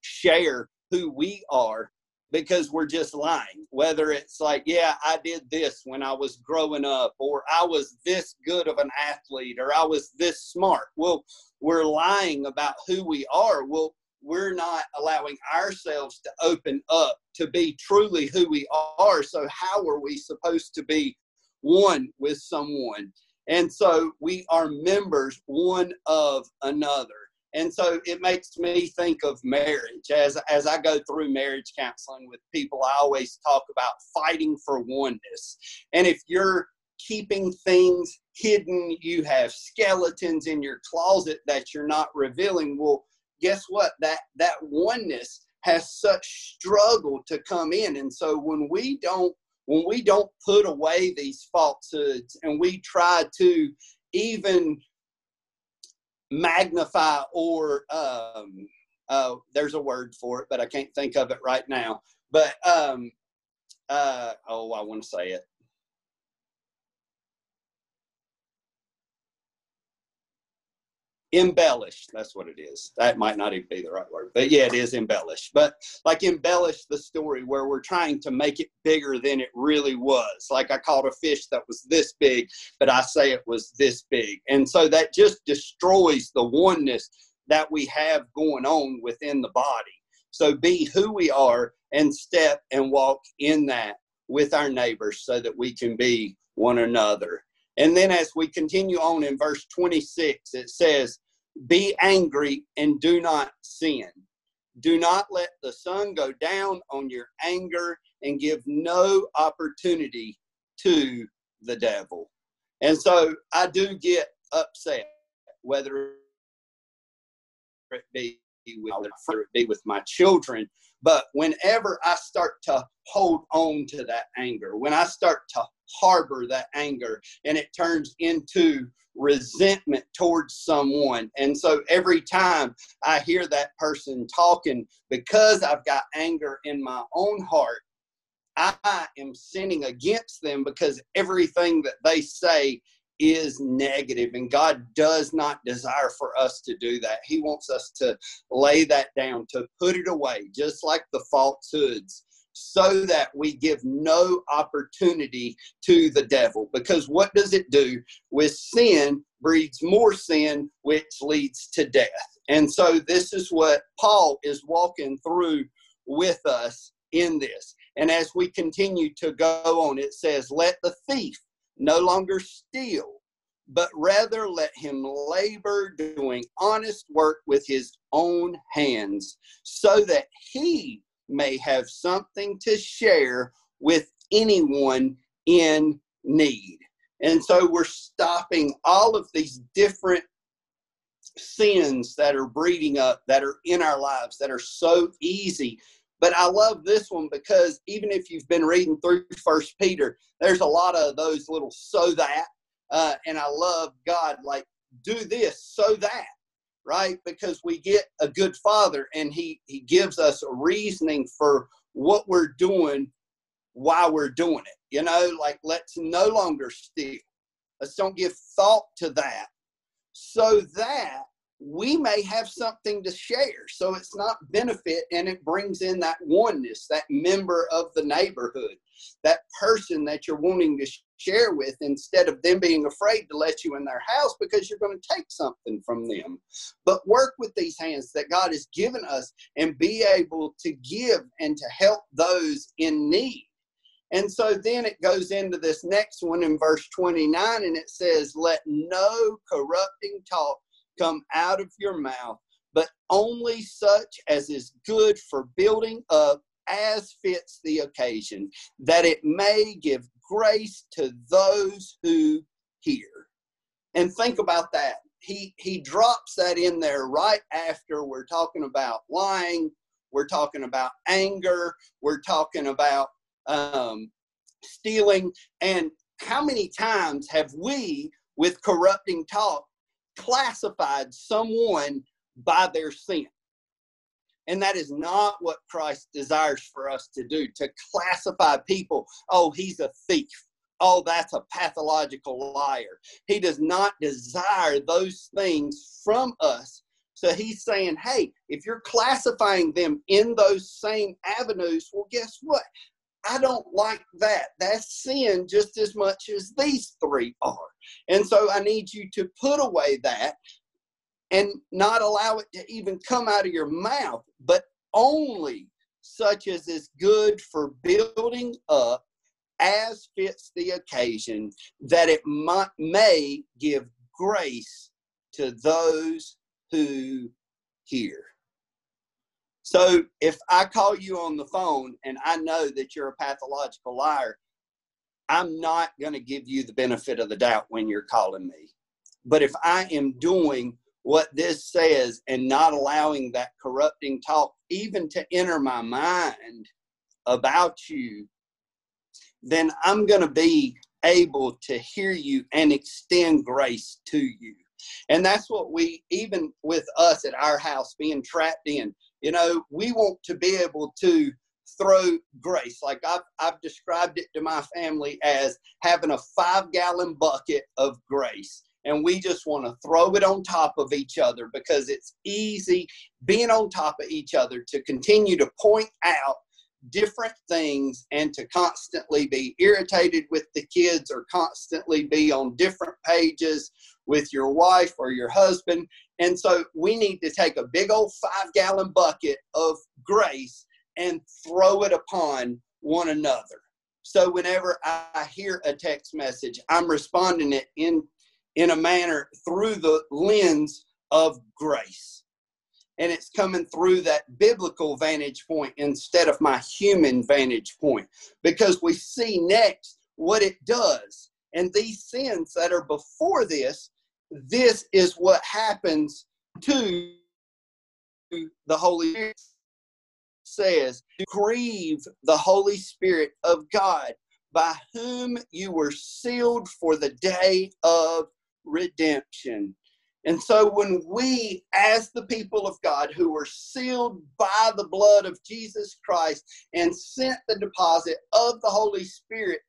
share who we are because we're just lying. Whether it's like, yeah, I did this when I was growing up, or I was this good of an athlete, or I was this smart. Well, we're lying about who we are. Well, we're not allowing ourselves to open up to be truly who we are. So, how are we supposed to be one with someone? And so, we are members one of another. And so it makes me think of marriage. As, as I go through marriage counseling with people, I always talk about fighting for oneness. And if you're keeping things hidden, you have skeletons in your closet that you're not revealing, well, guess what? That, that oneness has such struggle to come in. And so when we don't when we don't put away these falsehoods and we try to even magnify or um, uh, there's a word for it, but I can't think of it right now. But um, uh, oh, I want to say it. Embellished. That's what it is. That might not even be the right word but yeah it is embellished. But like embellish the story where we're trying to make it bigger than it really was. Like i caught a fish that was this big but i say it was this big. And so that just destroys the oneness that we have going on within the body. So be who we are and step and walk in that with our neighbors so that we can be one another. And then as we continue on in verse 26, it says, be angry and do not sin. Do not let the sun go down on your anger and give no opportunity to the devil. And so I do get upset, whether it be with, it be with my children. But whenever I start to hold on to that anger, when I start to harbor that anger and it turns into resentment towards someone. And so every time I hear that person talking, because I've got anger in my own heart, I am sinning against them because everything that they say is negative and God does not desire for us to do that. He wants us to lay that down, to put it away, just like the falsehoods so that we give no opportunity to the devil. Because what does it do? With sin breeds more sin, which leads to death. And so this is what Paul is walking through with us in this. And as we continue to go on, it says, Let the thief no longer steal, but rather let him labor doing honest work with his own hands, so that he may have something to share with anyone in need. And so we're stopping all of these different sins that are breeding up, that are in our lives, that are so easy. But I love this one because even if you've been reading through First Peter, there's a lot of those little so that. Uh, and I love God, like, do this, so that right? Because we get a good father and he, he gives us a reasoning for what we're doing while we're doing it. You know, like let's no longer steal. Let's don't give thought to that so that we may have something to share. So it's not benefit and it brings in that oneness, that member of the neighborhood, that person that you're wanting to share with instead of them being afraid to let you in their house because you're going to take something from them. But work with these hands that God has given us and be able to give and to help those in need. And so then it goes into this next one in verse 29 and it says, Let no corrupting talk come out of your mouth, but only such as is good for building up as fits the occasion, that it may give grace to those who hear. And think about that. He he drops that in there right after we're talking about lying, we're talking about anger, we're talking about um, stealing, and how many times have we, with corrupting talk, classified someone by their sin? And that is not what Christ desires for us to do to classify people. Oh, he's a thief. Oh, that's a pathological liar. He does not desire those things from us So he's saying, hey, if you're classifying them in those same avenues, well, guess what? I don't like that. That's sin just as much as these three are. And so I need you to put away that and not allow it to even come out of your mouth, but only such as is good for building up as fits the occasion, that it might, may give grace to those who hear. So if I call you on the phone and I know that you're a pathological liar, I'm not going to give you the benefit of the doubt when you're calling me. But if I am doing what this says and not allowing that corrupting talk even to enter my mind about you, then I'm going to be able to hear you and extend grace to you. And that's what we, even with us at our house being trapped in, you know, we want to be able to throw grace. Like I've, I've described it to my family as having a five gallon bucket of grace. And we just want to throw it on top of each other because it's easy being on top of each other to continue to point out different things and to constantly be irritated with the kids or constantly be on different pages with your wife or your husband. And so we need to take a big old five gallon bucket of grace and throw it upon one another. So whenever I hear a text message, I'm responding it in in a manner through the lens of grace. And it's coming through that biblical vantage point instead of my human vantage point. Because we see next what it does. And these sins that are before this this is what happens to the holy spirit says grieve the holy spirit of god by whom you were sealed for the day of redemption. And so, when we, as the people of God who were sealed by the blood of Jesus Christ and sent the deposit of the Holy Spirit,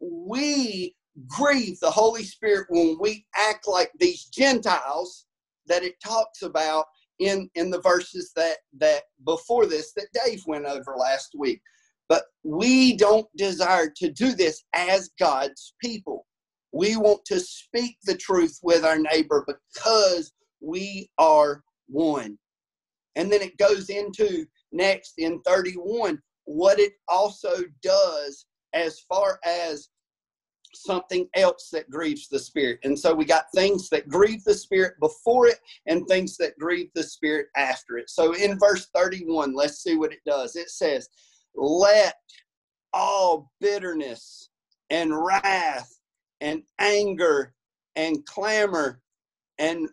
we grieve the Holy Spirit when we act like these Gentiles that it talks about in, in the verses that, that before this that Dave went over last week. But we don't desire to do this as God's people. We want to speak the truth with our neighbor because we are one. And then it goes into next in 31 what it also does as far as something else that grieves the spirit. And so we got things that grieve the spirit before it and things that grieve the spirit after it. So in verse 31, let's see what it does. It says, Let all bitterness and wrath and anger and clamor and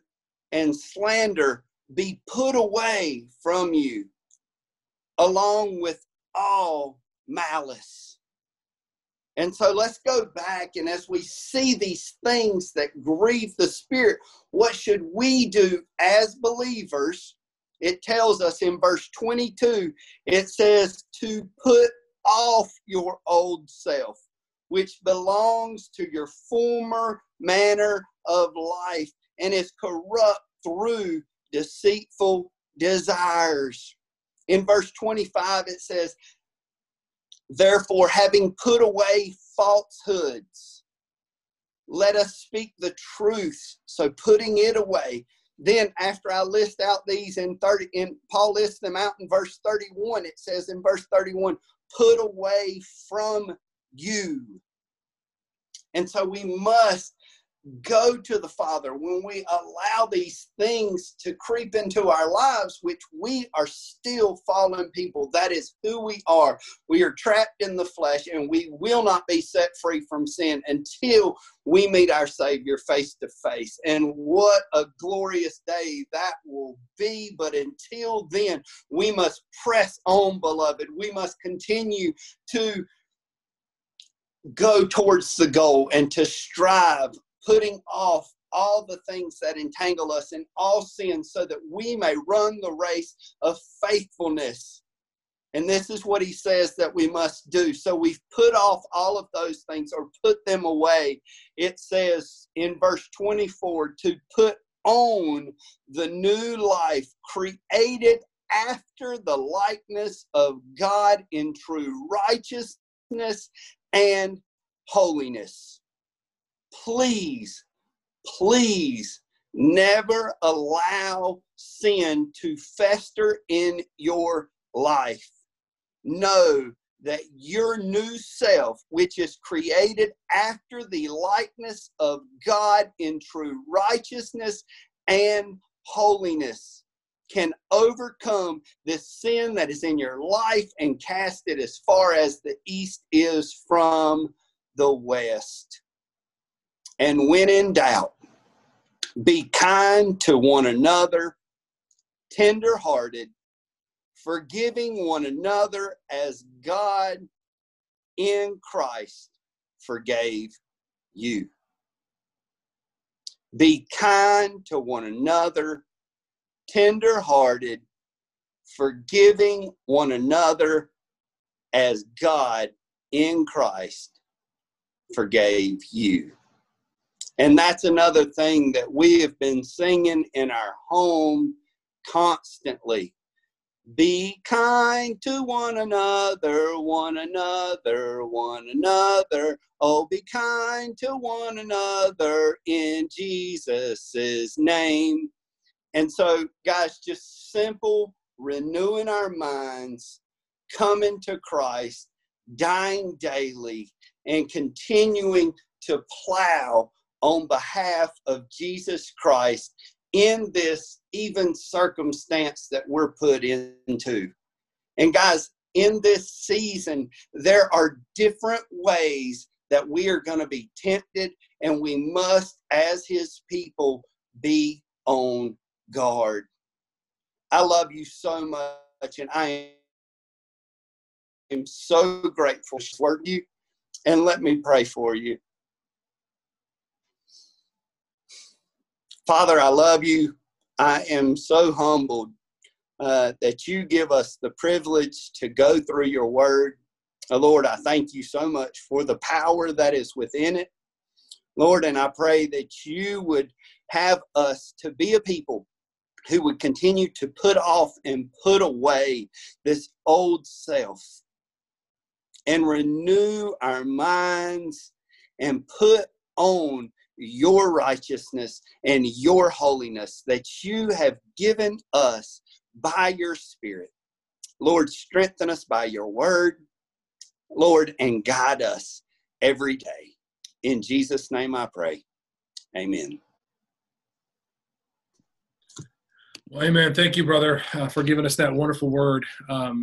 and slander be put away from you along with all malice and so let's go back and as we see these things that grieve the spirit what should we do as believers it tells us in verse 22 it says to put off your old self which belongs to your former manner of life and is corrupt through deceitful desires. In verse 25, it says, Therefore, having put away falsehoods, let us speak the truth. So, putting it away. Then, after I list out these in 30, in Paul lists them out in verse 31, it says in verse 31, put away from you. And so we must go to the Father when we allow these things to creep into our lives, which we are still fallen people. That is who we are. We are trapped in the flesh and we will not be set free from sin until we meet our Savior face to face. And what a glorious day that will be. But until then, we must press on, beloved. We must continue to go towards the goal and to strive, putting off all the things that entangle us in all sins so that we may run the race of faithfulness. And this is what he says that we must do. So we've put off all of those things or put them away. It says in verse 24 to put on the new life created after the likeness of God in true righteousness and holiness. Please, please never allow sin to fester in your life. Know that your new self, which is created after the likeness of God in true righteousness and holiness, can overcome this sin that is in your life and cast it as far as the east is from the west. And when in doubt, be kind to one another, tender hearted, forgiving one another as God in Christ forgave you. Be kind to one another, tender hearted, forgiving one another as God in Christ forgave you. And that's another thing that we have been singing in our home constantly. Be kind to one another, one another, one another. Oh, be kind to one another in Jesus' name. And so, guys, just simple renewing our minds, coming to Christ, dying daily, and continuing to plow on behalf of Jesus Christ in this even circumstance that we're put into. And guys, in this season, there are different ways that we are going to be tempted, and we must, as His people, be on guard. I love you so much, and I am so grateful for you. And let me pray for you. Father, I love you. I am so humbled uh, that you give us the privilege to go through your word. Uh, Lord, I thank you so much for the power that is within it. Lord, and I pray that you would have us to be a people who would continue to put off and put away this old self and renew our minds and put on your righteousness and your holiness that you have given us by your Spirit. Lord, strengthen us by your word, Lord, and guide us every day. In Jesus' name I pray. Amen. Well, amen. Thank you, brother, uh, for giving us that wonderful word. Um,